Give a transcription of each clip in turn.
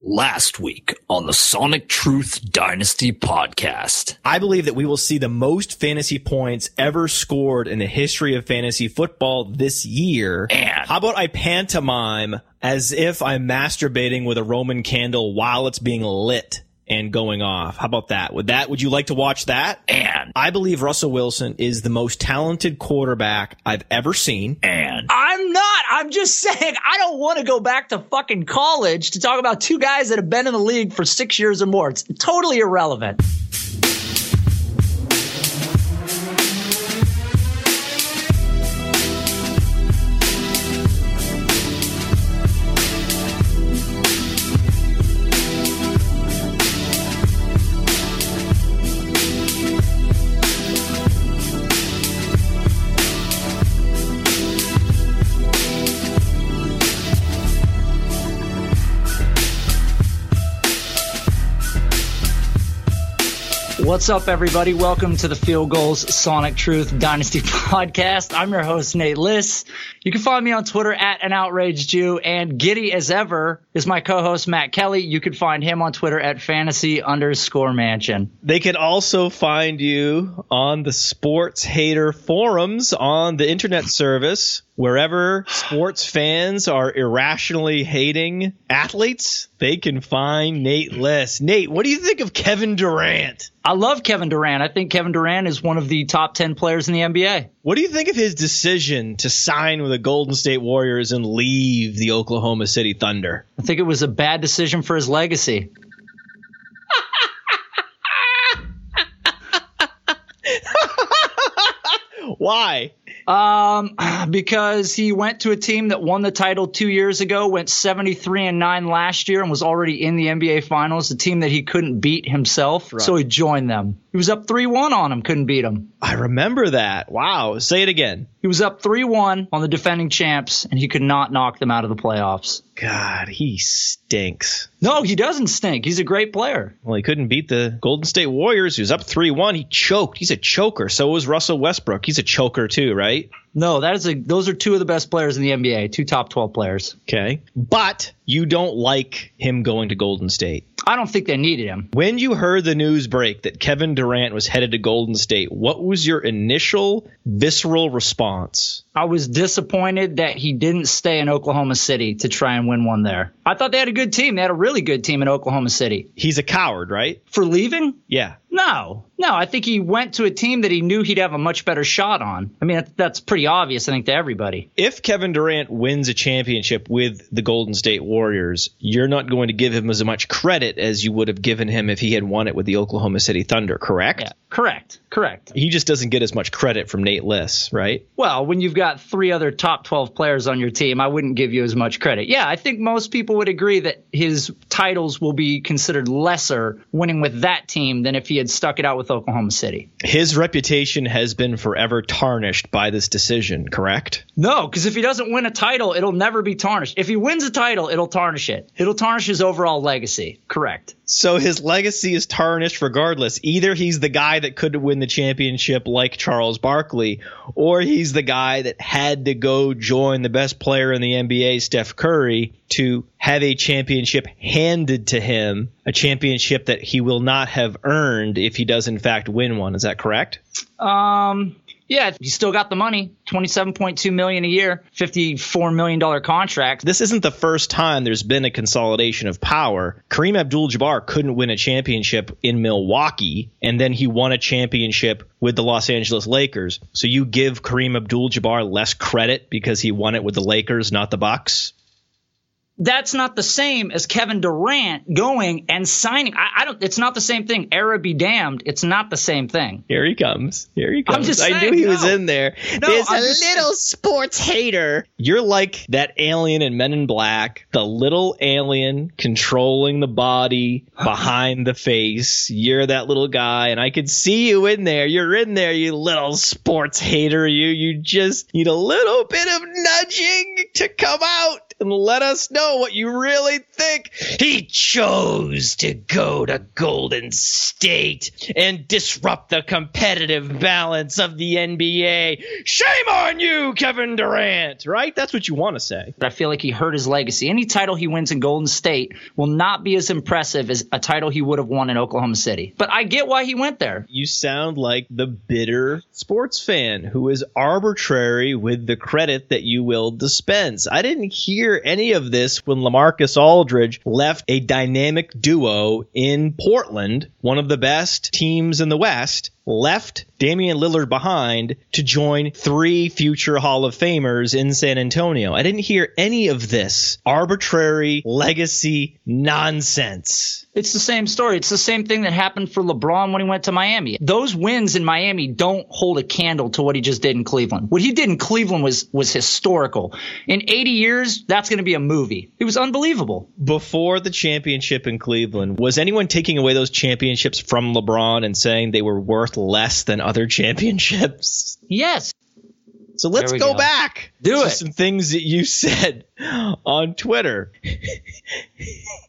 Last week on the Sonic Truth Dynasty podcast. I believe that we will see the most fantasy points ever scored in the history of fantasy football this year. And- how about I pantomime as if I'm masturbating with a Roman candle while it's being lit and going off? How about that? Would that, would you like to watch that? And I believe Russell Wilson is the most talented quarterback I've ever seen. and I'm not. I'm just saying I don't want to go back to fucking college to talk about two guys that have been in the league for six years or more. It's totally irrelevant. What's up, everybody? Welcome to the Field Gulls Sonic Truth Dynasty podcast. I'm your host, Nate Liss. You can find me on Twitter at an outraged Jew, and giddy as ever is my co-host Matt Kelly. You can find him on Twitter at fantasy underscore mansion. They can also find you on the sports hater forums on the internet service. Wherever sports fans are irrationally hating athletes, they can find Nate Less. Nate, what do you think of Kevin Durant? I love Kevin Durant. I think Kevin Durant is one of the top 10 players in the NBA. What do you think of his decision to sign with the Golden State Warriors and leave the Oklahoma City Thunder? I think it was a bad decision for his legacy. Why? Um, because he went to a team that won the title two years ago, went 73 and 9 last year, and was already in the NBA Finals, a team that he couldn't beat himself. So he joined them. He was up 3 1 on them, couldn't beat them. I remember that. Wow. Say it again. He was up 3 1 on the defending champs, and he could not knock them out of the playoffs. God, he stinks. No, he doesn't stink. He's a great player. Well, he couldn't beat the Golden State Warriors. He was up 3 1. He choked. He's a choker. So was Russell Westbrook. He's a choker, too, right? No, that is a, those are two of the best players in the NBA, two top 12 players. Okay. But you don't like him going to Golden State. I don't think they needed him. When you heard the news break that Kevin Durant was headed to Golden State, what was your initial visceral response? I was disappointed that he didn't stay in Oklahoma City to try and win one there. I thought they had a good team. They had a really good team in Oklahoma City. He's a coward, right? For leaving? Yeah. No, no. I think he went to a team that he knew he'd have a much better shot on. I mean, that, that's pretty obvious, I think, to everybody. If Kevin Durant wins a championship with the Golden State Warriors, you're not going to give him as much credit as you would have given him if he had won it with the Oklahoma City Thunder, correct? Yeah, correct, correct. He just doesn't get as much credit from Nate Liss, right? Well, when you've got three other top 12 players on your team, I wouldn't give you as much credit. Yeah, I think most people would agree that his titles will be considered lesser winning with that team than if he had stuck it out with Oklahoma City. His reputation has been forever tarnished by this decision, correct? No, because if he doesn't win a title, it'll never be tarnished. If he wins a title, it'll tarnish it. It'll tarnish his overall legacy. Correct. So his legacy is tarnished regardless. Either he's the guy that could win the championship like Charles Barkley, or he's the guy that had to go join the best player in the NBA, Steph Curry, to have a championship handed to him, a championship that he will not have earned if he does in fact win one. Is that correct? Um, yeah, he still got the money. Twenty-seven point two million a year, fifty-four million dollar contract. This isn't the first time there's been a consolidation of power. Kareem Abdul-Jabbar couldn't win a championship in Milwaukee, and then he won a championship with the Los Angeles Lakers. So you give Kareem Abdul-Jabbar less credit because he won it with the Lakers, not the Bucks. That's not the same as Kevin Durant going and signing. I, I don't. It's not the same thing. Era be damned. It's not the same thing. Here he comes. Here he comes. I knew he was in there. No, There's I'm a just- little sports hater. You're like that alien in Men in Black, the little alien controlling the body behind the face. You're that little guy, and I could see you in there. You're in there, you little sports hater. You you just need a little bit of nudging to come out. And let us know what you really think. He chose to go to Golden State and disrupt the competitive balance of the NBA. Shame on you, Kevin Durant, right? That's what you want to say. But I feel like he hurt his legacy. Any title he wins in Golden State will not be as impressive as a title he would have won in Oklahoma City. But I get why he went there. You sound like the bitter sports fan who is arbitrary with the credit that you will dispense. I didn't hear any of this when LaMarcus Aldridge left a dynamic duo in Portland, one of the best teams in the West, left Damian Lillard behind to join three future Hall of Famers in San Antonio. I didn't hear any of this arbitrary legacy nonsense. It's the same story. It's the same thing that happened for LeBron when he went to Miami. Those wins in Miami don't hold a candle to what he just did in Cleveland. What he did in Cleveland was was historical. In 80 years, that's going to be a movie. It was unbelievable. Before the championship in Cleveland, was anyone taking away those championships from LeBron and saying they were worth less than other championships? Yes. So let's go, go. back Do to it. some things that you said on Twitter.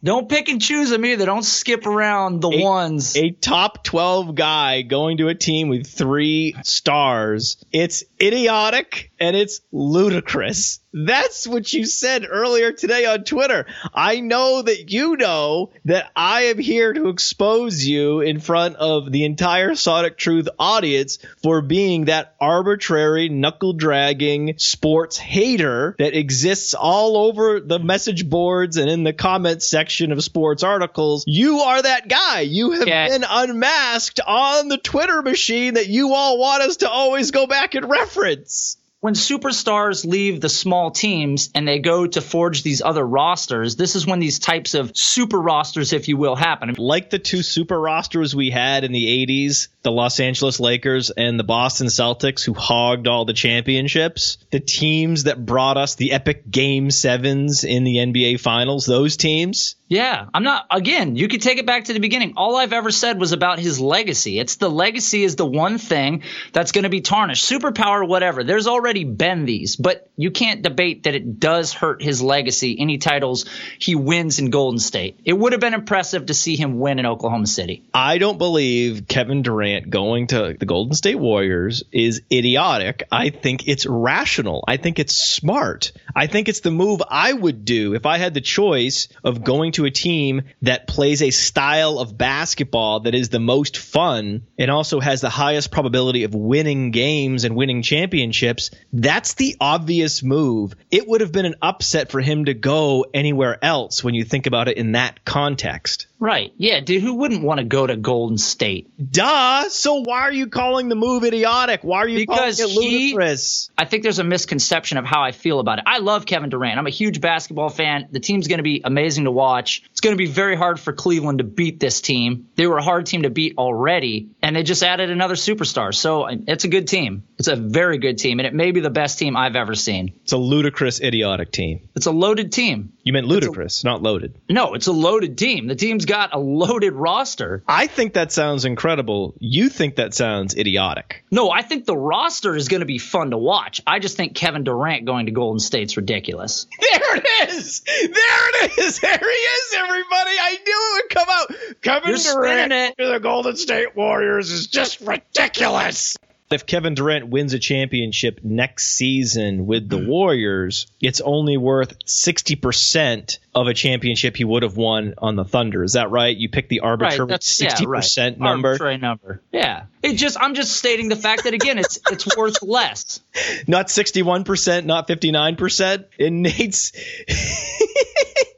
Don't pick and choose them either. Don't skip around the A- ones. A top 12 guy going to a team with three stars. It's idiotic and it's ludicrous. That's what you said earlier today on Twitter. I know that you know that I am here to expose you in front of the entire Sonic Truth audience for being that arbitrary, knuckle dragging sports hater that exists all over the message boards and in the comment section of sports articles. You are that guy. You have Yeah. been unmasked on the Twitter machine that you all want us to always go back and reference. When superstars leave the small teams and they go to forge these other rosters, this is when these types of super rosters, if you will, happen. like the two super rosters we had in the 80s, the Los Angeles Lakers and the Boston Celtics, who hogged all the championships, the teams that brought us the epic game sevens in the NBA finals, those teams. Yeah, I'm not. Again, you could take it back to the beginning. All I've ever said was about his legacy. It's the legacy is the one thing that's going to be tarnished. Superpower, whatever. There's already been these, but you can't debate that it does hurt his legacy. Any titles he wins in Golden State, it would have been impressive to see him win in Oklahoma City. I don't believe Kevin Durant going to the Golden State Warriors is idiotic. I think it's rational. I think it's smart. I think it's the move I would do if I had the choice of going to a team that plays a style of basketball that is the most fun and also has the highest probability of winning games and winning championships. That's the obvious move. It would have been an upset for him to go anywhere else when you think about it in that context. Right. Yeah, dude, who wouldn't want to go to Golden State? Duh. So why are you calling the move idiotic? Why are you Because calling it he- ludicrous? I think there's a misconception of how I feel about it. I love Kevin Durant. I'm a huge basketball fan. The team's going to be amazing to watch. It's going to be very hard for Cleveland to beat this team. They were a hard team to beat already, and they just added another superstar. So uh, it's a good team. It's a very good team, and it may be the best team I've ever seen. It's a ludicrous, idiotic team. It's a loaded team. You meant ludicrous, not loaded. No, it's a loaded team. The team's got a loaded roster. I think that sounds incredible. You think that sounds idiotic. No, I think the roster is going to be fun to watch. I just think Kevin Durant going to Golden State's ridiculous. There it is. There it is. There he is, everybody. I knew it would come out. Kevin You're spinning it. to the Golden State Warriors is just ridiculous. If Kevin Durant wins a championship next season with the Warriors, it's only worth 60% of a championship he would have won on the Thunder. Is that right? You pick the arbitrary that's- yeah, 60% right. number. Arbitrary number. Yeah. It just I'm just stating the fact that again it's it's worth less. Not 61%, not 59%. In Nate's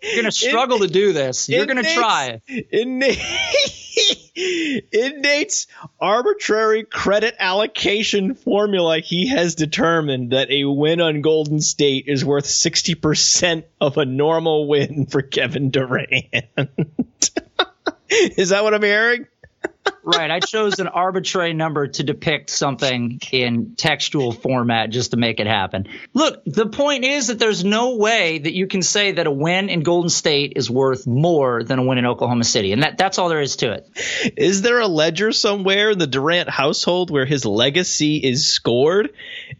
You're gonna struggle to do this. You're gonna Nate's- try. In, Na- in Nate's arbitrary credit allocation formula, he has determined that a win on Golden State is worth 60% of a normal win for Kevin Durant. is that what I'm hearing? Right. I chose an arbitrary number to depict something in textual format just to make it happen. Look, the point is that there's no way that you can say that a win in Golden State is worth more than a win in Oklahoma City. And that, that's all there is to it. Is there a ledger somewhere in the Durant household where his legacy is scored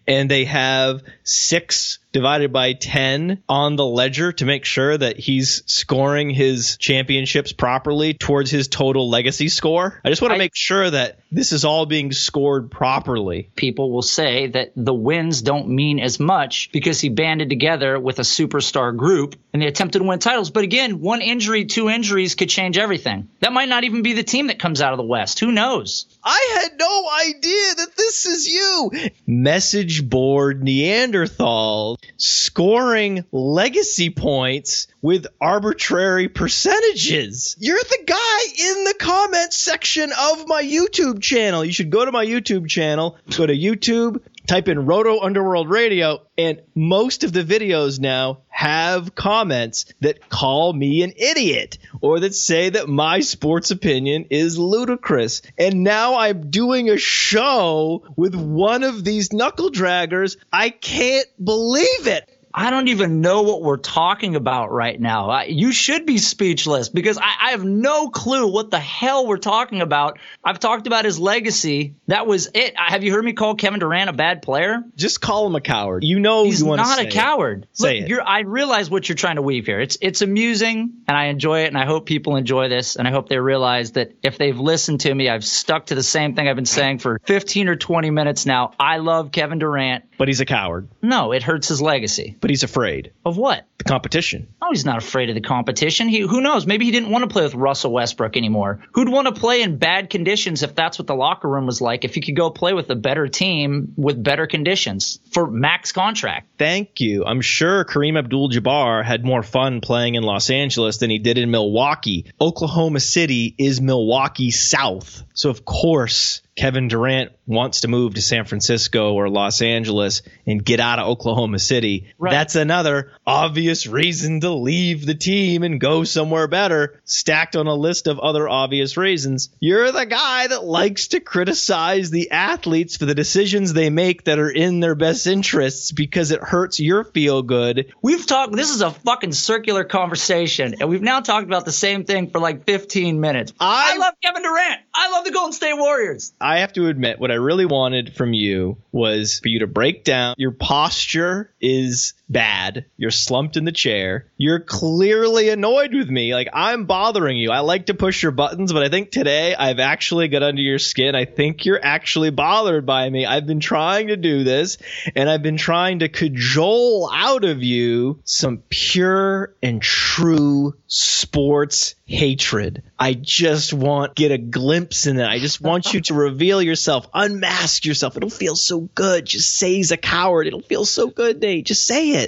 and they have six divided by 10 on the ledger to make sure that he's scoring his championships properly towards his total legacy score? I just want to make sure that this is all being scored properly. People will say that the wins don't mean as much because he banded together with a superstar group and they attempted to win titles. But again, one injury, two injuries could change everything. That might not even be the team that comes out of the West. Who knows? I had no idea that this is you. Message board Neanderthal scoring legacy points with arbitrary percentages. You're the guy in the comment section of my YouTube channel. You should go to my YouTube channel, go to YouTube, type in Roto Underworld Radio, and most of the videos now have comments that call me an idiot or that say that my sports opinion is ludicrous. And now I'm doing a show with one of these knuckle draggers. I can't believe it. I don't even know what we're talking about right now. I, you should be speechless because I, I have no clue what the hell we're talking about. I've talked about his legacy. That was it. Have you heard me call Kevin Durant a bad player? Just call him a coward. You know He's you not a it. coward. Say Look, it. You're, I realize what you're trying to weave here. It's it's amusing, and I enjoy it, and I hope people enjoy this, and I hope they realize that if they've listened to me, I've stuck to the same thing I've been saying for 15 or 20 minutes now. I love Kevin Durant. But he's a coward. No, it hurts his legacy. But he's afraid. Of what? The competition. Oh, he's not afraid of the competition. He, who knows? Maybe he didn't want to play with Russell Westbrook anymore. Who'd want to play in bad conditions if that's what the locker room was like? If you could go play with a better team with better conditions for max contract. Thank you. I'm sure Kareem Abdul Jabbar had more fun playing in Los Angeles than he did in Milwaukee. Oklahoma City is Milwaukee South. So, of course, Kevin Durant wants to move to San Francisco or Los Angeles and get out of Oklahoma City. Right. That's another obvious reason to leave the team and go somewhere better, stacked on a list of other obvious reasons. You're the guy that likes to criticize the athletes for the decisions they make that are in their best interests because it hurts your feel good. We've talked, this is a fucking circular conversation, and we've now talked about the same thing for like 15 minutes. I- I love Kevin Durant. I love the Golden State Warriors. I have to admit, what I really wanted from you was for you to break down your posture is bad. You're slumped in the chair. You're clearly annoyed with me. Like, I'm bothering you. I like to push your buttons, but I think today I've actually got under your skin. I think you're actually bothered by me. I've been trying to do this, and I've been trying to cajole out of you some pure and true sports hatred. I just want get a glimpse in it. I just want you to reveal yourself, unmask yourself. It'll feel so good. Just say he's a coward. It'll feel so good, Nate. Just say it.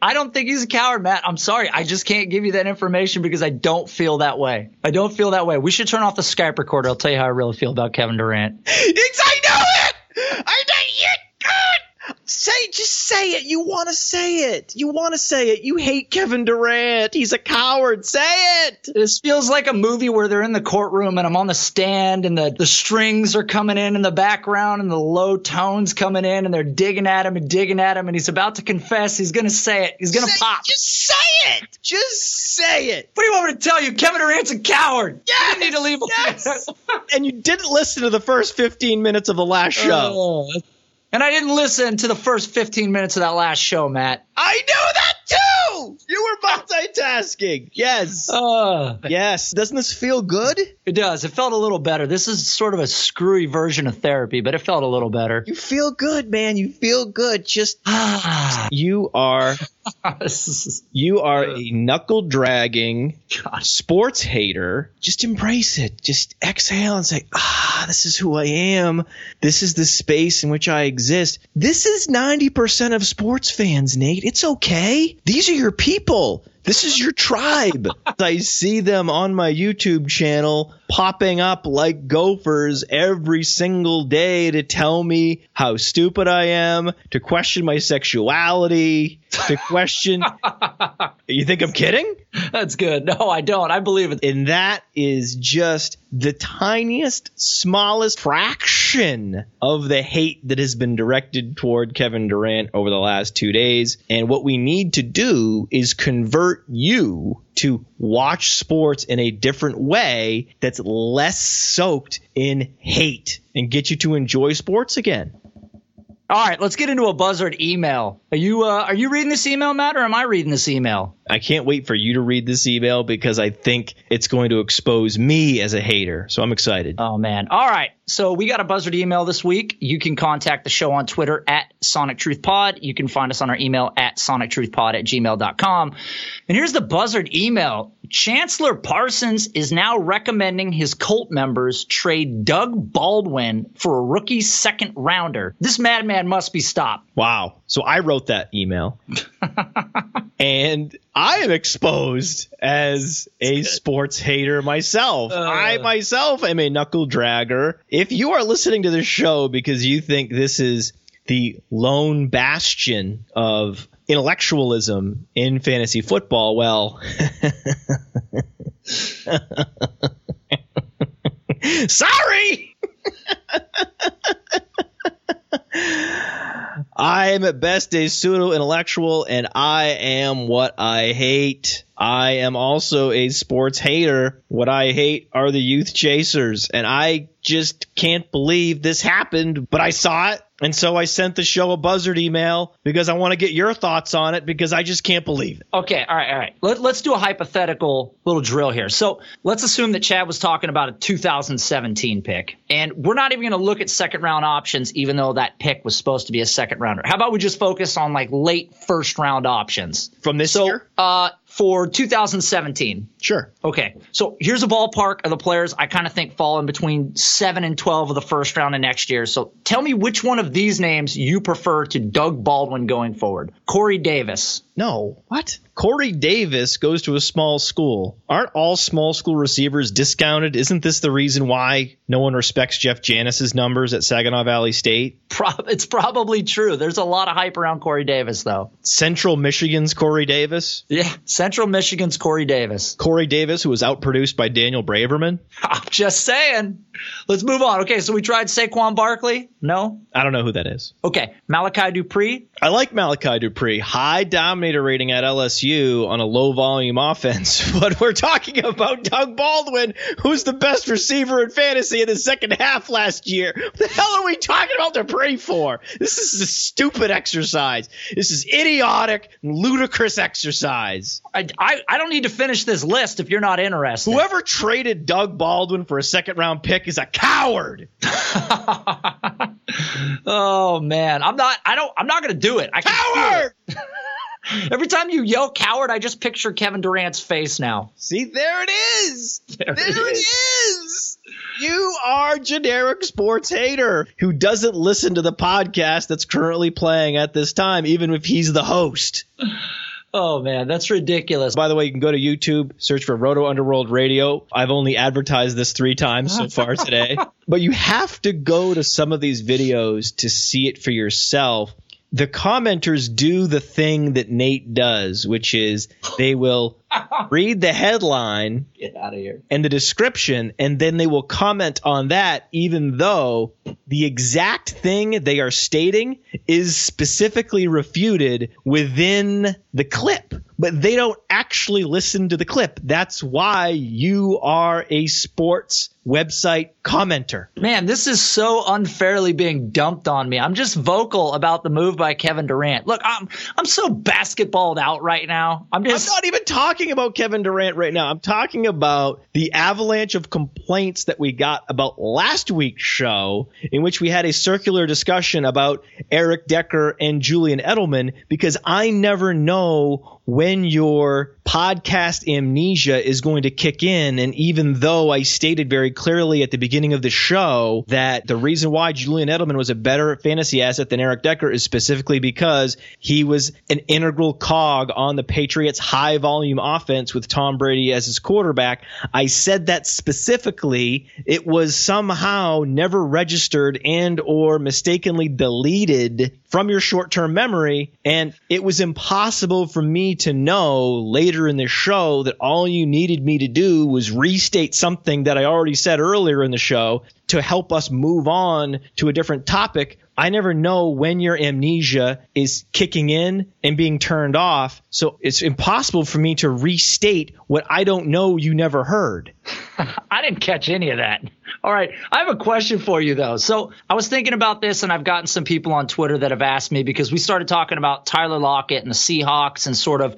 I don't think he's a coward, Matt. I'm sorry. I just can't give you that information because I don't feel that way. I don't feel that way. We should turn off the Skype recorder. I'll tell you how I really feel about Kevin Durant. It's, I know it. I know. God. Say, just say it. You want to say it. You want to say it. You hate Kevin Durant. He's a coward. Say it. This feels like a movie where they're in the courtroom and I'm on the stand and the, the strings are coming in in the background and the low tones coming in and they're digging at him and digging at him and he's about to confess. He's going to say it. He's going to pop. Just say it. Just say it. What do you want me to tell you? Kevin Durant's a coward. Yes, you need to leave yes. and you didn't listen to the first 15 minutes of the last show. Oh. And I didn't listen to the first 15 minutes of that last show, Matt. I knew that too. You were multitasking. Yes. Uh, yes. Doesn't this feel good? it does. It felt a little better. This is sort of a screwy version of therapy, but it felt a little better. You feel good, man. You feel good. Just you are you are a knuckle dragging sports hater. Just embrace it. Just exhale and say, "Ah, this is who I am. This is the space in which I exist." This is 90% of sports fans, Nate. It's okay. These are your people. This is your tribe. I see them on my YouTube channel popping up like gophers every single day to tell me how stupid I am, to question my sexuality, to question. you think I'm kidding? That's good. No, I don't. I believe it. And that is just the tiniest, smallest fraction of the hate that has been directed toward Kevin Durant over the last two days. And what we need to do is convert you to watch sports in a different way that's less soaked in hate and get you to enjoy sports again. All right, let's get into a buzzard email. Are you uh, are you reading this email, Matt, or am I reading this email? I can't wait for you to read this email because I think it's going to expose me as a hater. So I'm excited. Oh man. All right. So we got a buzzard email this week. You can contact the show on Twitter at Sonic Truth Pod. You can find us on our email at sonictruthpod at gmail.com. And here's the buzzard email. Chancellor Parsons is now recommending his cult members trade Doug Baldwin for a rookie second rounder. This madman must be stopped. Wow. So I wrote that email. and I am exposed as a sports hater myself. Uh, I myself am a knuckle dragger. If you are listening to this show because you think this is the lone bastion of intellectualism in fantasy football, well, sorry. I am at best a pseudo intellectual and I am what I hate. I am also a sports hater. What I hate are the youth chasers. And I just can't believe this happened, but I saw it. And so I sent the show a buzzard email because I want to get your thoughts on it because I just can't believe it. Okay. All right. All right. Let, us do a hypothetical little drill here. So let's assume that Chad was talking about a 2017 pick. And we're not even going to look at second round options, even though that pick was supposed to be a second rounder. How about we just focus on like late first round options? From this so, year? Uh, for 2017. Sure. Okay. So here's a ballpark of the players I kind of think fall in between 7 and 12 of the first round of next year. So tell me which one of these names you prefer to Doug Baldwin going forward. Corey Davis. No. What? Corey Davis goes to a small school. Aren't all small school receivers discounted? Isn't this the reason why no one respects Jeff Janis's numbers at Saginaw Valley State? Pro- it's probably true. There's a lot of hype around Corey Davis, though. Central Michigan's Corey Davis? Yeah, Central Michigan's Corey Davis. Corey Davis, who was outproduced by Daniel Braverman? I'm just saying. Let's move on. Okay, so we tried Saquon Barkley. No? I don't know who that is. Okay, Malachi Dupre. I like Malachi Dupre. High dominator rating at LSU on a low volume offense. But we're talking about Doug Baldwin, who's the best receiver in fantasy in the second half last year. What the hell are we talking about Dupre for? This is a stupid exercise. This is idiotic, ludicrous exercise. I, I, I don't need to finish this list if you're not interested. Whoever traded Doug Baldwin for a second round pick is a coward. oh man, I'm not. I don't. I'm not going to do it. I coward. Every time you yell coward, I just picture Kevin Durant's face now. See, there it is. There, there it is. is. You are generic sports hater who doesn't listen to the podcast that's currently playing at this time, even if he's the host. Oh man, that's ridiculous. By the way, you can go to YouTube, search for Roto Underworld Radio. I've only advertised this three times so far today. but you have to go to some of these videos to see it for yourself the commenters do the thing that Nate does, which is they will read the headline Get out of here. and the description, and then they will comment on that, even though the exact thing they are stating is specifically refuted within the clip. But they don't actually listen to the clip. That's why you are a sports website commenter. Man, this is so unfairly being dumped on me. I'm just vocal about the move by Kevin Durant. Look, I'm I'm so basketballed out right now. I'm just I'm not even talking about Kevin Durant right now. I'm talking about the avalanche of complaints that we got about last week's show in which we had a circular discussion about Eric Decker and Julian Edelman because I never know when your podcast amnesia is going to kick in. And even though I stated very clearly at the beginning of the show that the reason why Julian Edelman was a better fantasy asset than Eric Decker is specifically because he was an integral cog on the Patriots' high volume offense with Tom Brady as his quarterback. I said that specifically. It was somehow never registered and or mistakenly deleted from your short-term memory. And it was impossible for me to know later in the show that all you needed me to do was restate something that I already said earlier in the show to help us move on to a different topic. I never know when your amnesia is kicking in and being turned off. So it's impossible for me to restate what I don't know you never heard. I didn't catch any of that. All right. I have a question for you, though. So I was thinking about this, and I've gotten some people on Twitter that have asked me because we started talking about Tyler Lockett and the Seahawks and sort of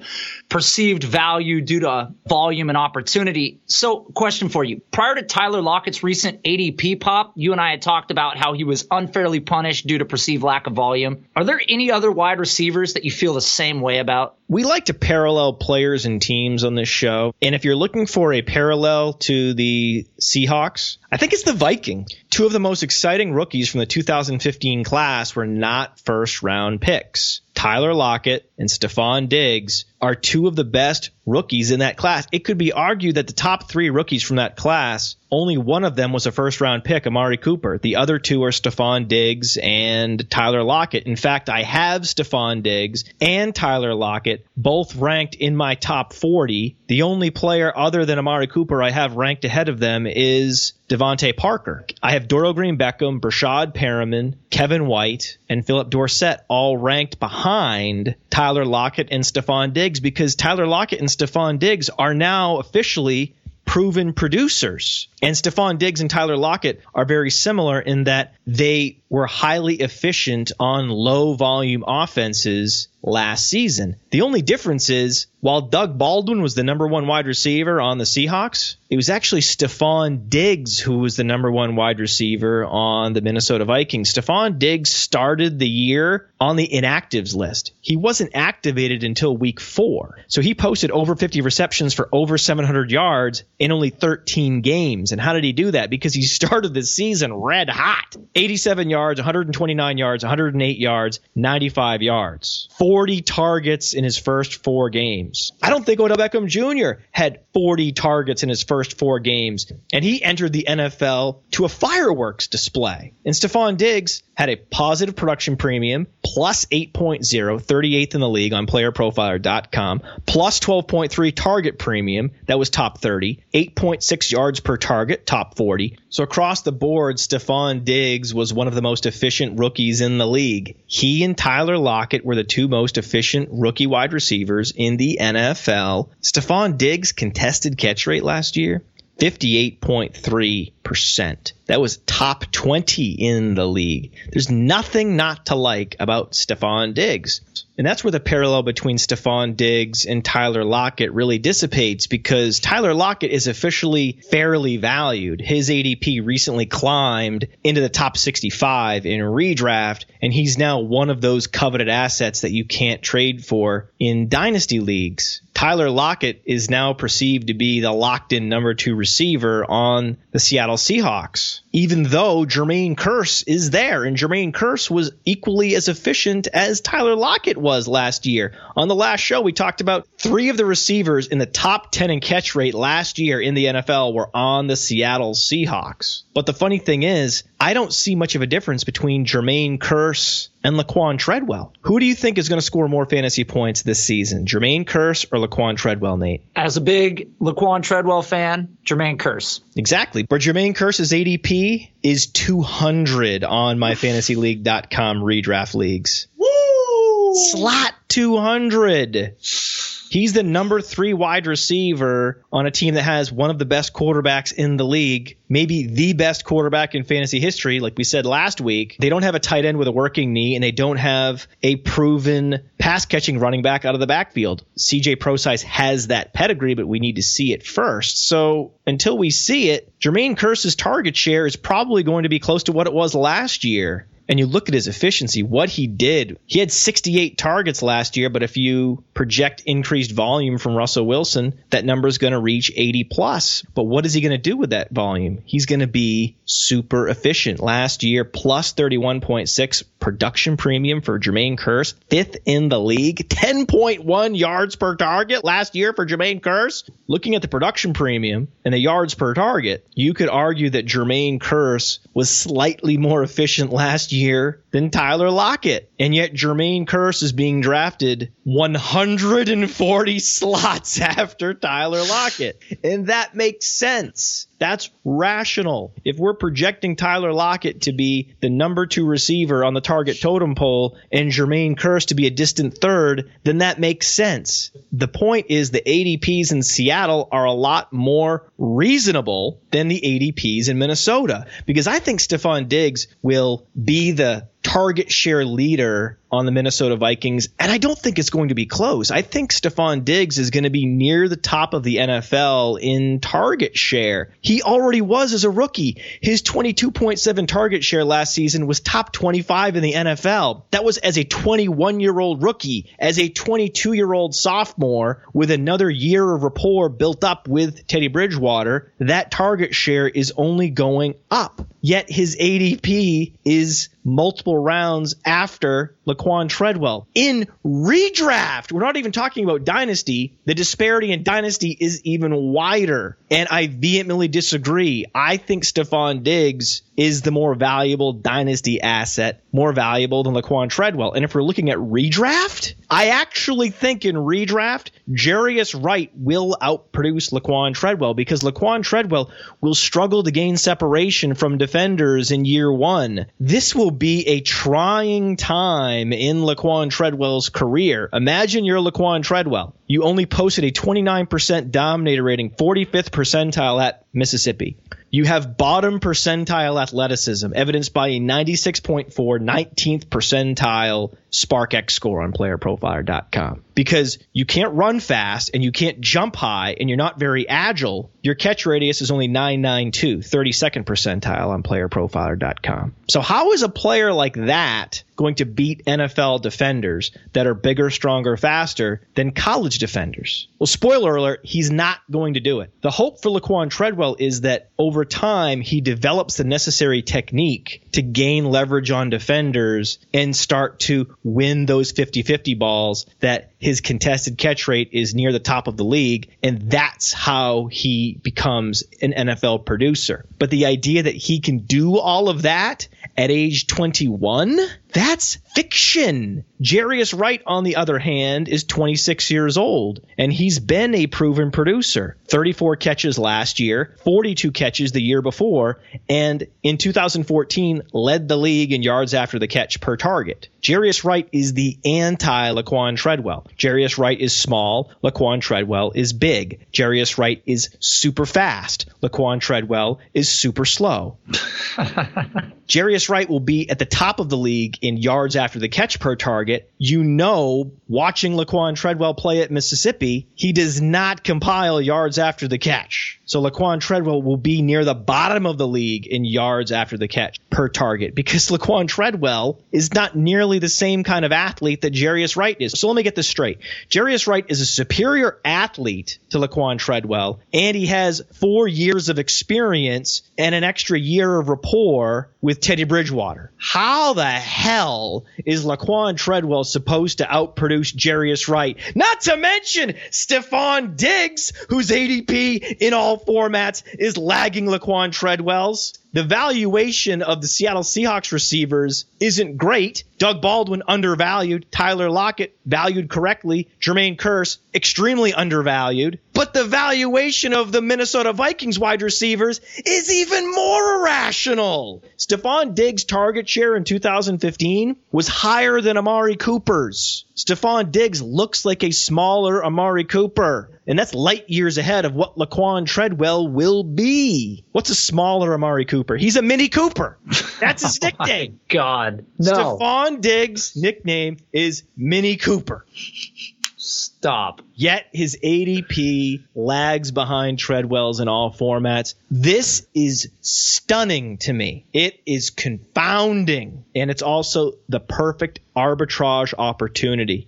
perceived value due to volume and opportunity. So, question for you. Prior to Tyler Lockett's recent ADP pop, you and I had talked about how he was unfairly punished due to perceived lack of volume. Are there any other wide receivers that you feel the same way about? We like to parallel players and teams on this show. And if you're looking for a parallel to the Seahawks, I think it's the Viking. Two of the most exciting rookies from the 2015 class were not first round picks. Tyler Lockett and Stefon Diggs are two of the best rookies in that class. It could be argued that the top three rookies from that class, only one of them was a first round pick, Amari Cooper. The other two are Stefon Diggs and Tyler Lockett. In fact, I have Stefon Diggs and Tyler Lockett both ranked in my top 40. The only player other than Amari Cooper I have ranked ahead of them is DeVante Parker. I have Dorial Green Beckham, Breshad Perriman, Kevin White, and Phillip Dorsett all ranked behind Tyler Lockett and Stefon Diggs because Tyler Lockett and Stefon Diggs are now officially proven producers. And Stefon Diggs and Tyler Lockett are very similar in that they were highly efficient on low volume offenses last season. The only difference is while Doug Baldwin was the number one wide receiver on the Seahawks, it was actually Stefon Diggs who was the number one wide receiver on the Minnesota Vikings. Stefon Diggs started the year on the inactives list. He wasn't activated until week four. So he posted over 50 receptions for over 700 yards in only 13 games. And how did he do that? Because he started the season red hot. 87 yards, 129 yards, 108 yards, 95 yards. 40 targets in his first four games. I don't think Odell Beckham Jr. had 40 targets in his first four games, and he entered the NFL to a fireworks display. And Stefon Diggs had a positive production premium, plus 8.0, 38th in the league on playerprofiler.com, plus 12.3 target premium, that was top 30, 8.6 yards per target, top 40. So across the board, Stefon Diggs was one of the most efficient rookies in the league. He and Tyler Lockett were the two most efficient rookie wide receivers in the NFL. Stefon Diggs' contested catch rate last year, 58.3%. That was top 20 in the league. There's nothing not to like about Stefon Diggs. And that's where the parallel between Stefon Diggs and Tyler Lockett really dissipates because Tyler Lockett is officially fairly valued. His ADP recently climbed into the top 65 in redraft, and he's now one of those coveted assets that you can't trade for in dynasty leagues. Tyler Lockett is now perceived to be the locked in number two receiver on the Seattle Seahawks, even though Jermaine Kearse is there. And Jermaine Kearse was equally as efficient as Tyler Lockett was last year. On the last show, we talked about three of the receivers in the top 10 in catch rate last year in the NFL were on the Seattle Seahawks. But the funny thing is, I don't see much of a difference between Jermaine Kearse and Laquan Treadwell. Who do you think is going to score more fantasy points this season, Jermaine Kearse or Laquan Treadwell, Nate? As a big Laquan Treadwell fan, Jermaine Kearse. Exactly. But Jermaine Kearse's ADP is 200 on myfantasyleague.com redraft leagues. Woo! Slot 200. He's the number three wide receiver on a team that has one of the best quarterbacks in the league, maybe the best quarterback in fantasy history. Like we said last week, they don't have a tight end with a working knee, and they don't have a proven pass catching running back out of the backfield. CJ Prosise has that pedigree, but we need to see it first. So until we see it, Jermaine Kearse's target share is probably going to be close to what it was last year and you look at his efficiency, what he did, he had 68 targets last year, but if you project increased volume from Russell Wilson, that number is going to reach 80 plus. But what is he going to do with that volume? He's going to be super efficient. Last year, plus 31.6 production premium for Jermaine Kearse, fifth in the league, 10.1 yards per target last year for Jermaine Kearse. Looking at the production premium and the yards per target, you could argue that Jermaine Kearse was slightly more efficient last year than Tyler Lockett. And yet Jermaine Kearse is being drafted 140 slots after Tyler Lockett. And that makes sense That's rational. If we're projecting Tyler Lockett to be the number two receiver on the target totem pole and Jermaine Kearse to be a distant third, then that makes sense. The point is the ADPs in Seattle are a lot more reasonable than the ADPs in Minnesota because I think Stefon Diggs will be the target share leader on the Minnesota Vikings, and I don't think it's going to be close. I think Stefon Diggs is going to be near the top of the NFL in target share. He already was as a rookie. His 22.7 target share last season was top 25 in the NFL. That was as a 21 year old rookie, as a 22 year old sophomore with another year of rapport built up with Teddy Bridgewater. That target share is only going up. Yet his ADP is multiple rounds after Laquan Treadwell. In redraft, we're not even talking about dynasty. The disparity in dynasty is even wider. And I vehemently disagree. I think Stefon Diggs is the more valuable dynasty asset, more valuable than Laquan Treadwell. And if we're looking at redraft, I actually think in redraft, Jarius Wright will outproduce Laquan Treadwell because Laquan Treadwell will struggle to gain separation from defenders in year one. This will be a trying time in Laquan Treadwell's career. Imagine you're Laquan Treadwell. You only posted a 29% dominator rating, 45th percentile at Mississippi. You have bottom percentile athleticism, evidenced by a 96.4 19th percentile SparkX score on playerprofiler.com. Because you can't run fast and you can't jump high and you're not very agile, your catch radius is only 992, 32nd percentile on playerprofiler.com. So how is a player like that going to beat NFL defenders that are bigger, stronger, faster than college defenders? Well, spoiler alert, he's not going to do it. The hope for Laquan Treadwell is that over time he develops the necessary technique to gain leverage on defenders and start to win those 50-50 balls that his contested catch rate is near the top of the league and that's how he becomes an NFL producer. But the idea that he can do all of that at age 21, that's fiction. Jarius Wright, on the other hand, is 26 years old, and he's been a proven producer. 34 catches last year, 42 catches the year before, and in 2014 led the league in yards after the catch per target. Jarius Wright is the anti Laquan Treadwell. Jarius Wright is small, Laquan Treadwell is big. Jarius Wright is super fast, Laquan Treadwell is super slow. Jarius Wright will be at the top of the league in yards after the catch per target. You know, watching Laquan Treadwell play at Mississippi, he does not compile yards after the catch. So Laquan Treadwell will be near the bottom of the league in yards after the catch per target because Laquan Treadwell is not nearly the same kind of athlete that Jarius Wright is. So let me get this straight. Jarius Wright is a superior athlete to Laquan Treadwell, and he has four years of experience and an extra year of rapport with Teddy Bridgewater. How the hell is Laquan Treadwell supposed to outproduce Jarius Wright? Not to mention Stefon Diggs, whose ADP in all formats is lagging Laquan Treadwell's. The valuation of the Seattle Seahawks receivers isn't great. Doug Baldwin undervalued, Tyler Lockett valued correctly, Jermaine Kearse extremely undervalued. But the valuation of the Minnesota Vikings wide receivers is even more irrational. Stefon Diggs' target share in 2015 was higher than Amari Cooper's. Stefon Diggs looks like a smaller Amari Cooper. And that's light years ahead of what Laquan Treadwell will be. What's a smaller Amari Cooper? He's a Mini Cooper. That's his oh nickname. God, no. Stefon Diggs' nickname is Mini Cooper. Stop. Yet his ADP lags behind Treadwell's in all formats. This is stunning to me. It is confounding. And it's also the perfect arbitrage opportunity.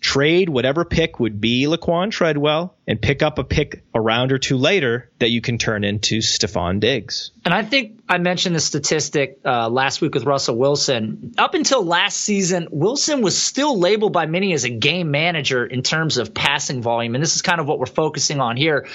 Trade whatever pick would be Laquan Treadwell and pick up a pick a round or two later that you can turn into Stefon Diggs. And I think I mentioned the statistic uh, last week with Russell Wilson. Up until last season, Wilson was still labeled by many as a game manager in terms of pass passing volume. And this is kind of what we're focusing on here.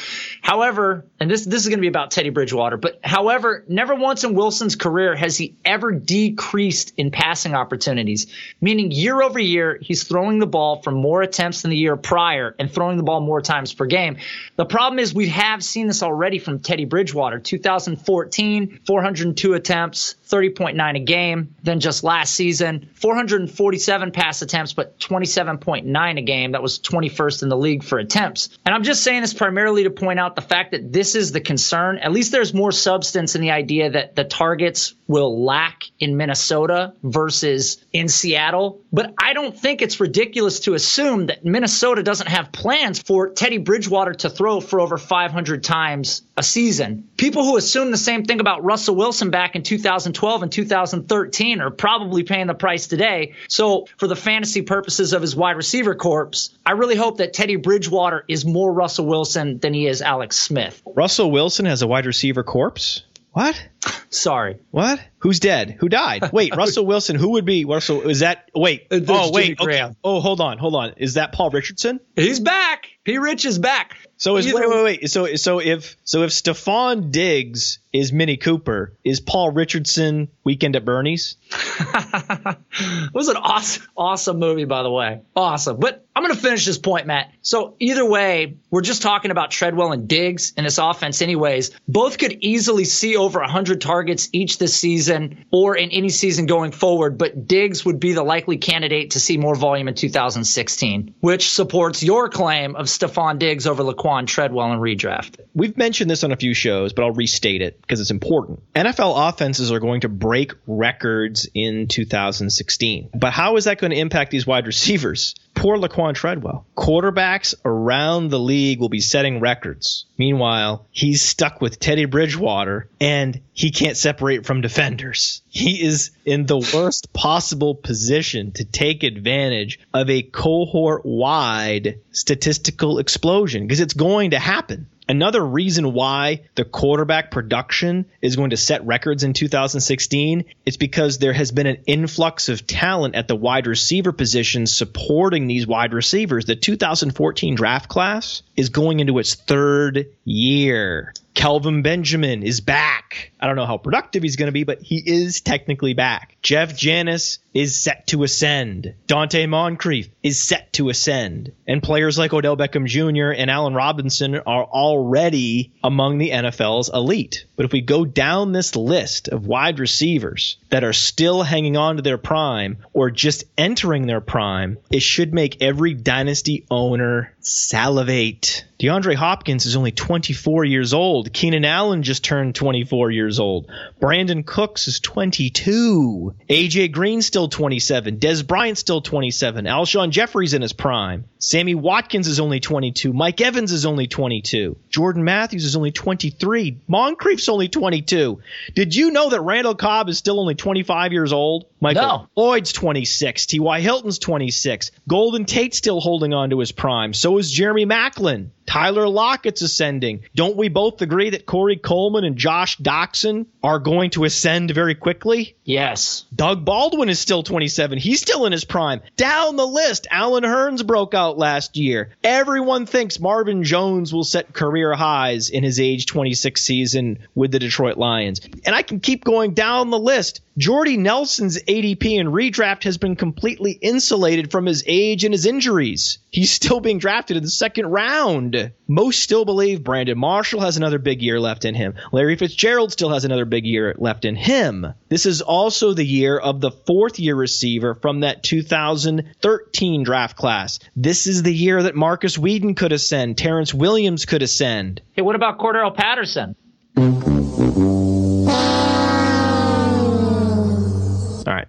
However, and this, this is going to be about Teddy Bridgewater, but however, never once in Wilson's career has he ever decreased in passing opportunities, meaning year over year, he's throwing the ball for more attempts than the year prior and throwing the ball more times per game. The problem is we have seen this already from Teddy Bridgewater. 2014, 402 attempts, 30.9 a game. than just last season, 447 pass attempts, but 27.9 a game. That was 21st in the league for attempts. And I'm just saying this primarily to point out the fact that this is the concern. At least there's more substance in the idea that the targets will lack in Minnesota versus in Seattle. But I don't think it's ridiculous to assume that Minnesota doesn't have plans for Teddy Bridgewater to throw for over 500 times a season. People who assume the same thing about Russell Wilson back in 2012 and 2013 are probably paying the price today. So, for the fantasy purposes of his wide receiver corps, I really hope that Teddy Bridgewater is more Russell Wilson than he is Alex Smith. Russell Wilson has a wide receiver corpse? What? Sorry. What? Who's dead? Who died? Wait, Russell Wilson. Who would be Russell? Is that? Wait. Uh, it's oh, wait. Okay. Oh, hold on, hold on. Is that Paul Richardson? He's back. P. Rich is back. So is Either- wait, wait, wait. So so if so if Stefon Diggs is Mini Cooper, is Paul Richardson Weekend at Bernie's? it was an awesome, awesome movie, by the way. Awesome. But I'm going to finish this point, Matt. So either way, we're just talking about Treadwell and Diggs in this offense, anyways. Both could easily see over 100 targets each this season or in any season going forward. But Diggs would be the likely candidate to see more volume in 2016, which supports your claim of Stefon Diggs over Laquon Treadwell in redraft. We've mentioned this on a few shows, but I'll restate it because it's important. NFL offenses are going to break records in 2016. But how is that going to impact these wide receivers? Poor Laquon Treadwell. Quarterbacks around the league will be setting records. Meanwhile, he's stuck with Teddy Bridgewater and he can't separate from defenders. He is in the worst possible position to take advantage of a cohort wide statistical explosion because it's going to happen. Another reason why the quarterback production is going to set records in 2016 is because there has been an influx of talent at the wide receiver position supporting these wide receivers. The 2014 draft class is going into its third year. Kelvin Benjamin is back. I don't know how productive he's going to be, but he is technically back. Jeff Janis is set to ascend. Donte Moncrief is set to ascend. And players like Odell Beckham Jr. and Allen Robinson are already among the NFL's elite. But if we go down this list of wide receivers that are still hanging on to their prime or just entering their prime, it should make every dynasty owner salivate. DeAndre Hopkins is only 24 years old. Keenan Allen just turned 24 years old. Brandin Cooks is 22. AJ Green still 27. Dez Bryant still 27. Alshon Jeffries in his prime. Sammy Watkins is only 22. Mike Evans is only 22. Jordan Matthews is only 23. Moncrief's only 22. Did you know that Randall Cobb is still only 25 years old? Michael No. Lloyd's 26. T.Y. Hilton's 26. Golden Tate's still holding on to his prime. So is Jeremy Maclin. Tyler Lockett's ascending. Don't we both agree that Corey Coleman and Josh Doctson are going to ascend very quickly? Yes. Doug Baldwin is still 27. He's still in his prime. Down the list, Allen Hurns broke out last year. Everyone thinks Marvin Jones will set career highs in his age 26 season with the Detroit Lions. And I can keep going down the list. Jordy Nelson's ADP and redraft has been completely insulated from his age and his injuries. He's still being drafted in the second round. Most still believe Brandon Marshall has another big year left in him. Larry Fitzgerald still has another big year left in him. This is also the year of the fourth year receiver from that 2013 draft class. This is the year that Markus Wheaton could ascend, Terrance Williams could ascend. Hey, what about Cordero Patterson?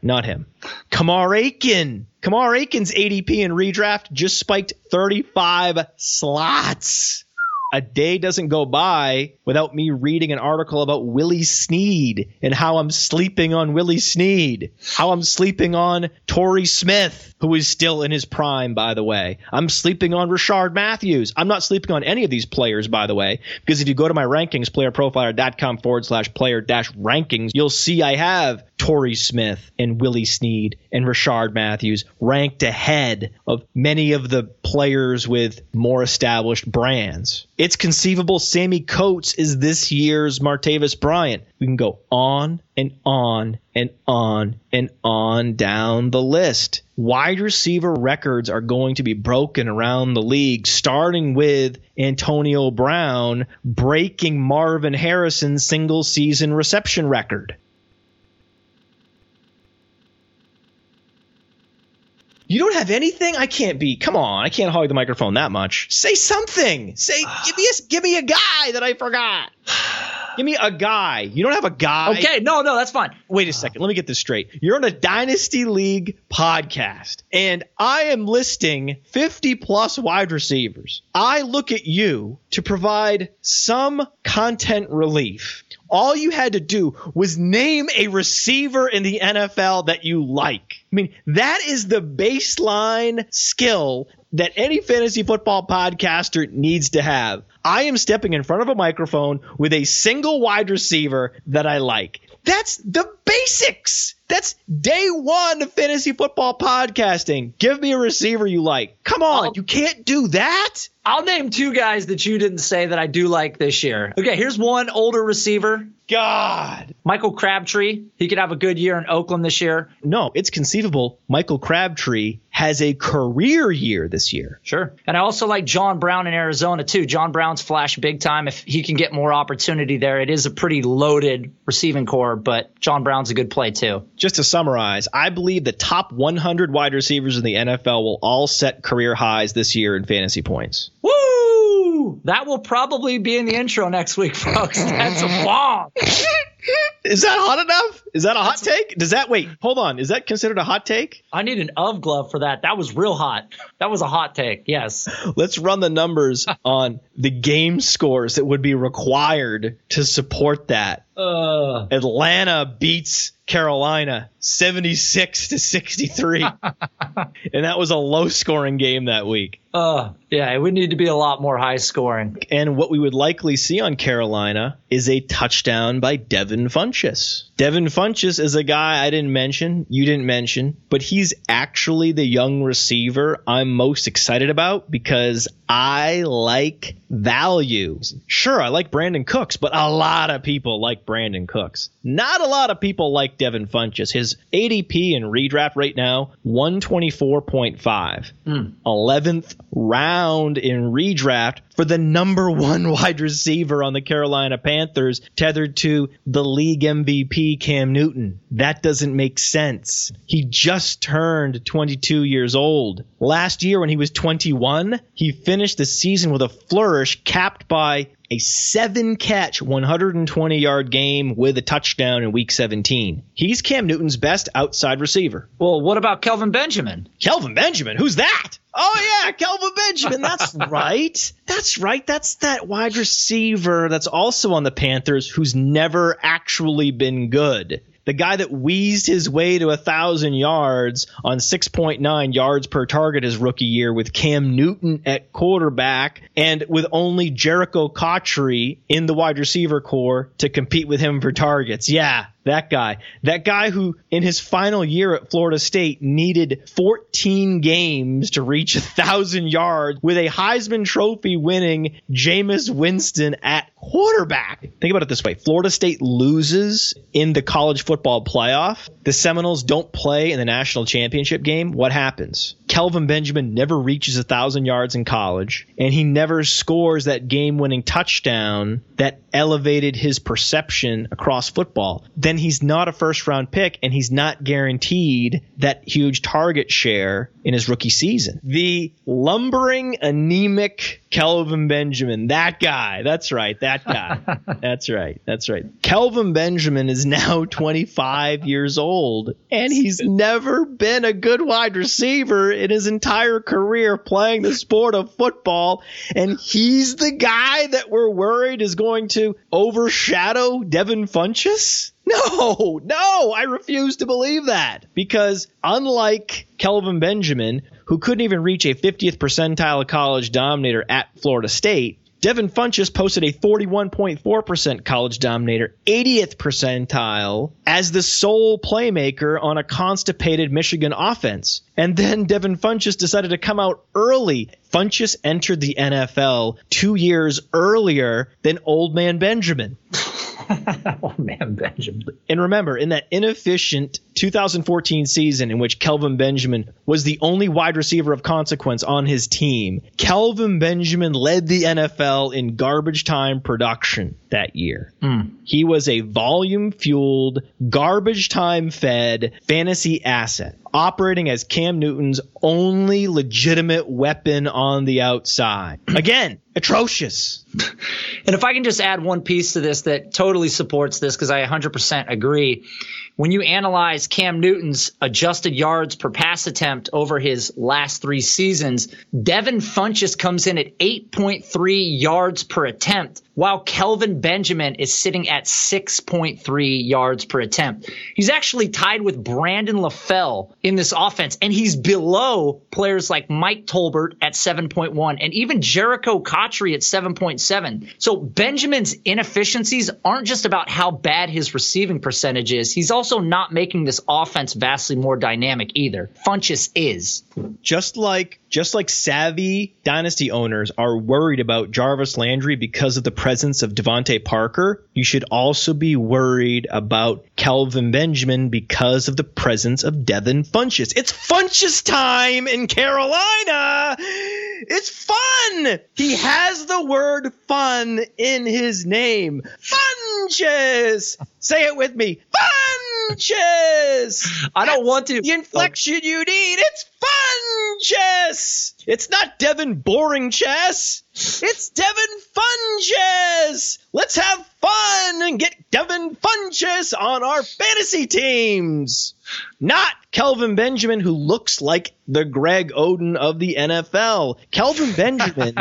Not him. Kamar Aiken. Kamar Aiken's ADP in redraft just spiked 35 slots. A day doesn't go by without me reading an article about Willie Snead and how I'm sleeping on Willie Snead, how I'm sleeping on Torrey Smith, who is still in his prime, by the way. I'm sleeping on Rishard Matthews. I'm not sleeping on any of these players, by the way, because if you go to my rankings, playerprofiler.com forward slash player dash rankings, you'll see I have Torrey Smith and Willie Snead and Rishard Matthews ranked ahead of many of the players with more established brands. It's conceivable Sammie Coates is this year's Martavis Bryant. We can go on and on and on and on down the list. Wide receiver records are going to be broken around the league, starting with Antonio Brown breaking Marvin Harrison's single season reception record. You don't have anything? I can't be. Come on, I can't hog the microphone that much. Say something. Say, give me a, give me a guy that I forgot. Give me a guy. You don't have a guy. Okay, no, no, that's fine. Wait a second. Let me get this straight. You're on a Dynasty League podcast, and I am listing 50 plus wide receivers. I look at you to provide some content relief. All you had to do was name a receiver in the NFL that you like. I mean, that is the baseline skill that any fantasy football podcaster needs to have. I am stepping in front of a microphone with a single wide receiver that I like. That's the basics. That's day one of fantasy football podcasting. Give me a receiver you like. Come on, I'll- you can't do that. I'll name two guys that you didn't say that I do like this year. Okay, here's one older receiver, God. Michael Crabtree. He could have a good year in Oakland this year. No, it's conceivable Michael Crabtree has a career year this year. Sure. And I also like John Brown in Arizona too. John Brown's flash big time. If he can get more opportunity there, it is a pretty loaded receiving core, but John Brown's a good play too. Just to summarize, I believe the top 100 wide receivers in the NFL will all set career highs this year in fantasy points. Woo! That will probably be in the intro next week, folks. That's a bomb. Is that hot enough? Is that a hot take? Does that wait? Hold on. Is that considered a hot take? I need an of glove for that. That was real hot. That was a hot take. Yes. Let's run the numbers on the game scores that would be required to support that. Uh, Atlanta beats Carolina 76 to 63. and that was a low scoring game that week. uh, yeah, it would need to be a lot more high scoring. And what we would likely see on Carolina is a touchdown by Devin Funchess. Devin Funchess is a guy I didn't mention, you didn't mention, but he's actually the young receiver I'm most excited about because I like value. Sure, I like Brandin Cooks, but a lot of people like Brandin Cooks. Not a lot of people like Devin Funchess. His ADP in redraft right now, 124.5. 11th hmm. round in redraft for the number one wide receiver on the Carolina Panthers, tethered to the league MVP Cam Newton. That doesn't make sense. He just turned 22 years old. Last year, when he was 21, he finished the season with a flourish capped by a seven catch, 120 yard game with a touchdown in week 17. He's Cam Newton's best outside receiver. Well, what about Kelvin Benjamin? Kelvin Benjamin, who's that? Oh yeah, Kelvin Benjamin. That's right. That's right. That's that wide receiver that's also on the Panthers who's never actually been good. The guy that wheezed his way to a thousand yards on 6.9 yards per target his rookie year with Cam Newton at quarterback and with only Jerricho Cotchery in the wide receiver core to compete with him for targets. Yeah, that guy. That guy who, in his final year at Florida State, needed 14 games to reach a thousand yards with a Heisman Trophy winning Jameis Winston at quarterback. Think about it this way Florida State loses in the college football playoff. The Seminoles don't play in the national championship game. What happens? Kelvin Benjamin never reaches a thousand yards in college, and he never scores that game winning touchdown that elevated his perception across football. Then he's not a first round pick, and he's not guaranteed that huge target share in his rookie season. The lumbering, anemic Kelvin Benjamin, that guy, that's right, that guy. that's right, that's right. Kelvin Benjamin is now 25 years old, and he's never been a good wide receiver in his entire career playing the sport of football. And he's the guy that we're worried is going to overshadow Devin Funchess? No, no, I refuse to believe that. Because unlike Kelvin Benjamin, who couldn't even reach a 50th percentile college dominator at Florida State, Devin Funchess posted a 41.4% college dominator, 80th percentile as the sole playmaker on a constipated Michigan offense. And then Devin Funchess decided to come out early. Funchess entered the NFL two years earlier than Old Man Benjamin. oh man, Benjamin. And remember, in that inefficient 2014 season in which Kelvin Benjamin was the only wide receiver of consequence on his team, Kelvin Benjamin led the NFL in garbage time production that year. Mm. He was a volume fueled, garbage time fed fantasy asset, operating as Cam Newton's only legitimate weapon on the outside. Again, atrocious. And if I can just add one piece to this that totally supports this, because I 100% agree. When you analyze Cam Newton's adjusted yards per pass attempt over his last three seasons, Devin Funchess comes in at 8.3 yards per attempt, while Kelvin Benjamin is sitting at 6.3 yards per attempt. He's actually tied with Brandon LaFell in this offense, and he's below players like Mike Tolbert at 7.1 and even Jerricho Cotchery at 7.7. So Benjamin's inefficiencies aren't just about how bad his receiving percentage is. He's also not making this offense vastly more dynamic either. Funchess is. Just like just like savvy dynasty owners are worried about Jarvis Landry because of the presence of DeVante Parker, you should also be worried about Kelvin Benjamin because of the presence of Devin Funchess. It's Funchess time in Carolina. It's fun. He has the word fun in his name. Funchess. Say it with me. Funchess. I don't want to. The inflection you need. It's Funchess. It's not Devin Boring Chess. It's Devin Funchess. Let's have fun and get Devin Funchess on our fantasy teams. Not Kelvin Benjamin, who looks like the Greg Oden of the NFL. Kelvin Benjamin,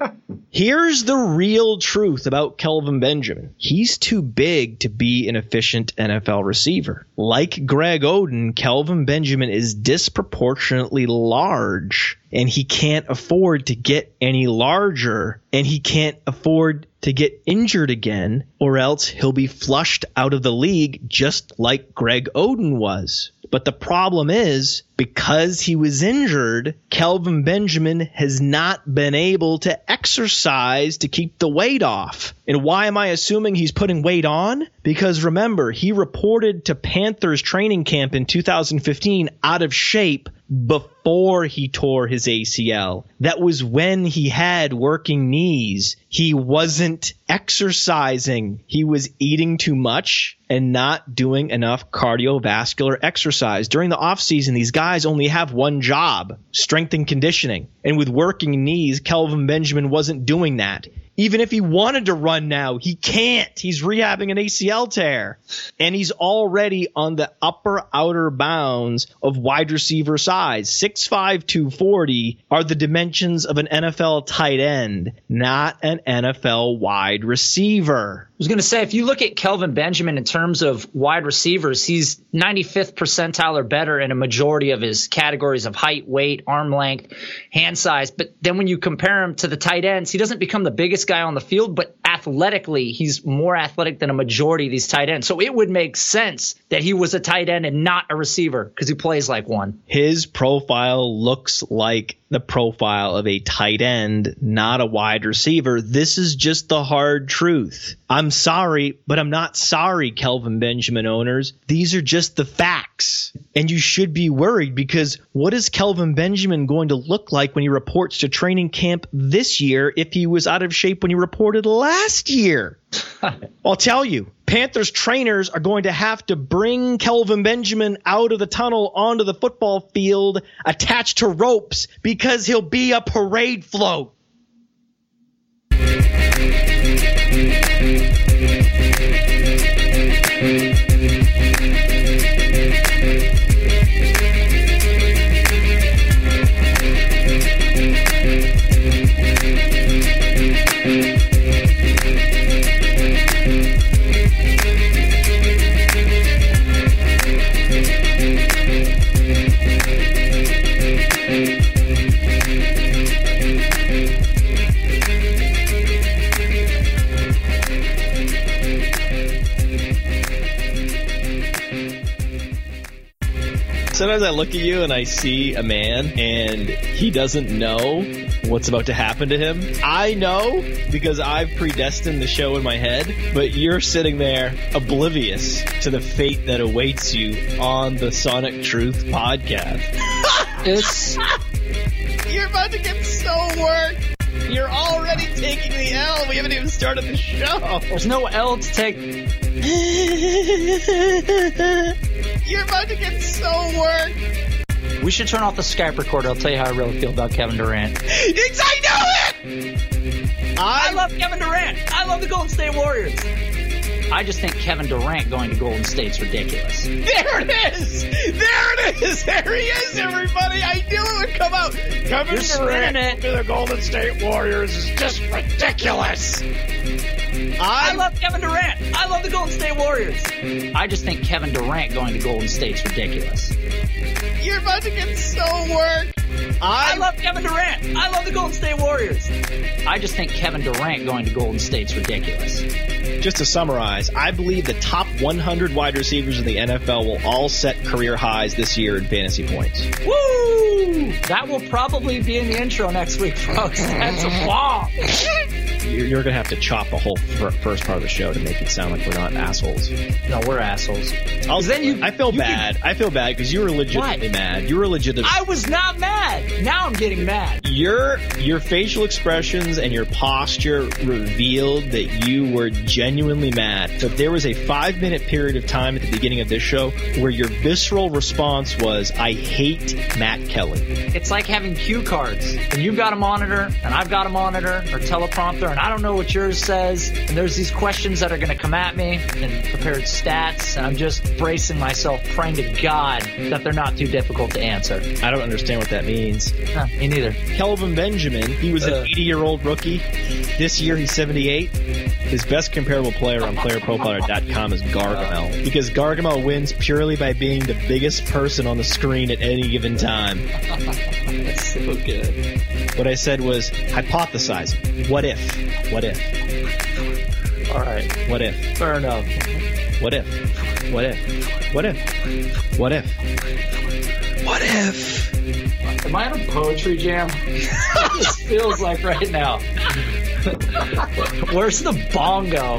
here's the real truth about Kelvin Benjamin. He's too big to be an efficient NFL receiver. Like Greg Oden, Kelvin Benjamin is disproportionately large and he can't afford to get any larger and he can't afford to get injured again or else he'll be flushed out of the league just like Greg Oden was. But the problem is because he was injured, Kelvin Benjamin has not been able to exercise to keep the weight off. And why am I assuming he's putting weight on? Because remember, he reported to Panthers training camp in 2015 out of shape before he tore his ACL. That was when he had working knees. He wasn't exercising. He was eating too much and not doing enough cardiovascular exercise. During the offseason, these guys only have one job, strength and conditioning. And with working knees, Kelvin Benjamin wasn't doing that. Even if he wanted to run now, he can't. He's rehabbing an ACL tear. And he's already on the upper outer bounds of wide receiver size. 6'5, 240 are the dimensions of an NFL tight end, not an NFL wide receiver. I was going to say, if you look at Kelvin Benjamin in terms of wide receivers, he's 95th percentile or better in a majority of his categories of height, weight, arm length, hand size. But then when you compare him to the tight ends, he doesn't become the biggest guy on the field, but athletically, he's more athletic than a majority of these tight ends. So it would make sense that he was a tight end and not a receiver because he plays like one. His profile looks like the profile of a tight end, not a wide receiver. This is just the hard truth. I'm sorry, but I'm not sorry, Kelvin Benjamin owners. These are just the facts. And you should be worried because what is Kelvin Benjamin going to look like when he reports to training camp this year if he was out of shape when he reported last year? I'll tell you, Panthers trainers are going to have to bring Kelvin Benjamin out of the tunnel onto the football field attached to ropes because he'll be a parade float. Sometimes I look at you and I see a man and he doesn't know what's about to happen to him. I know because I've predestined the show in my head, but you're sitting there oblivious to the fate that awaits you on the Sonic Truth podcast. It's You're about to get so worked. You're already taking the L. We haven't even started the show. there's no L to take. You're about to get so worked. We should turn off the Skype recorder. I'll tell you how I really feel about Kevin Durant. It's, I know it. I, I love Kevin Durant. I love the Golden State Warriors. I just think Kevin Durant going to Golden State's ridiculous. There it is! There it is! There he is, everybody! I knew it would come out! Kevin You're it. to the Golden State Warriors is just ridiculous! I I, love Kevin Durant. I love the Golden State Warriors. I just think Kevin Durant going to Golden State's ridiculous. you're about to get so worked! I I, love Kevin Durant. I love the Golden State Warriors. I just think Kevin Durant going to Golden State's ridiculous. just to summarize, I believe the top 100 wide receivers in the NFL will all set career highs this year in fantasy points. Woo! That will probably be in the intro next week, folks. That's a bomb. You're, you're gonna have to chop the whole fir- first part of the show to make it sound like we're not assholes. No, we're assholes. I'll, then you- I feel you bad. I feel bad because you were legitimately What? mad. You were legitimate. I was not mad. Now I'm getting mad. your your facial expressions and your posture revealed that you were genuinely mad. But there was a five minute period of time at the beginning of this show where your visceral response was, "I hate Matt Kelly." It's like having cue cards. And you've got a monitor, and I've got a monitor or teleprompter, and I don't know what yours says. And there's these questions that are going to come at me and prepared stats, and I'm just bracing myself, praying to God that they're not too difficult to answer. I don't understand what that means. Huh, me neither. Kelvin Benjamin, he was Uh. an 80 year old rookie. This year he's 78. His best comparable player on playerprofiler.com is Gargamel because Gargamel wins purely by being the biggest person on the screen at any given time. That's so good. What I said was hypothesize. What if? What if? All right. What if? Fair enough. What if? What if? What if? What if? What if? Am I on a poetry jam? this feels like right now. Where's the bongo?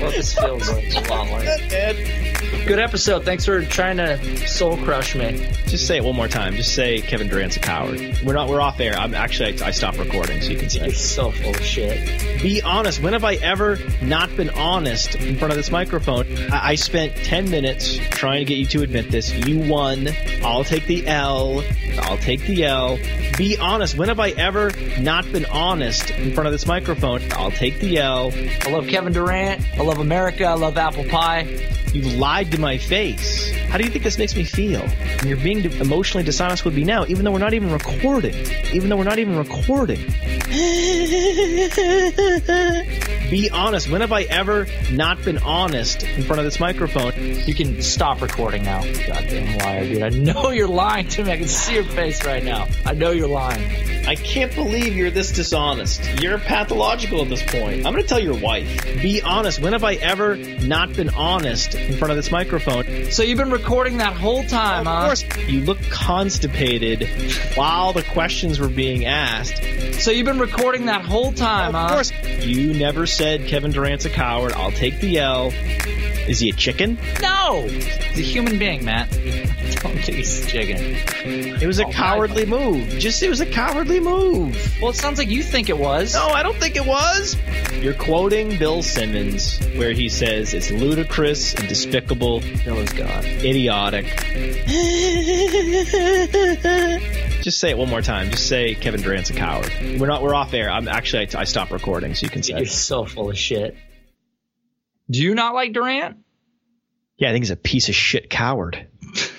well, this feels like a lot like. Good episode. Thanks for trying to soul crush me. Just say it one more time. Just say Kevin Durant's a coward. We're not. We're off air. I'm actually. I, I stopped recording, so you can say. You're so full of shit. Be honest. When have I ever not been honest in front of this microphone? I, I spent 10 minutes trying to get you to admit this. You won. I'll take the L. I'll take the L. Be honest. When have I ever not been honest in front of this microphone? I'll take the L. I love Kevin Durant. I love America. I love apple pie. You lied to my face. How do you think this makes me feel? You're being emotionally dishonest with me now, even though we're not even recording. Even though we're not even recording. Be honest. When have I ever not been honest in front of this microphone? You can stop recording now. Goddamn liar, dude. I know you're lying to me. I can see your face right now. I know you're lying. I can't believe you're this dishonest. You're pathological at this point. I'm going to tell your wife. Be honest. When have I ever not been honest in front of this microphone? So you've been recording that whole time, Of huh? course, you look constipated while the questions were being asked. So you've been recording that whole time, Of huh? course, you never said Kevin Durant's a coward. I'll take the L. Is he a chicken? No! He's a human being, Matt. Don't think he's a chicken. It was a Oh, cowardly move. Just it was a cowardly move. Well, it sounds like you think it was. No, I don't think it was. You're quoting Bill Simmons, where he says it's ludicrous and despicable, Bill is God. idiotic. Just say it one more time. Just say Kevin Durant's a coward. We're not. We're off air. I'm actually. I, I stopped recording, so you can say. You're it. so full of shit. Do you not like Durant? Yeah, I think he's a piece of shit coward.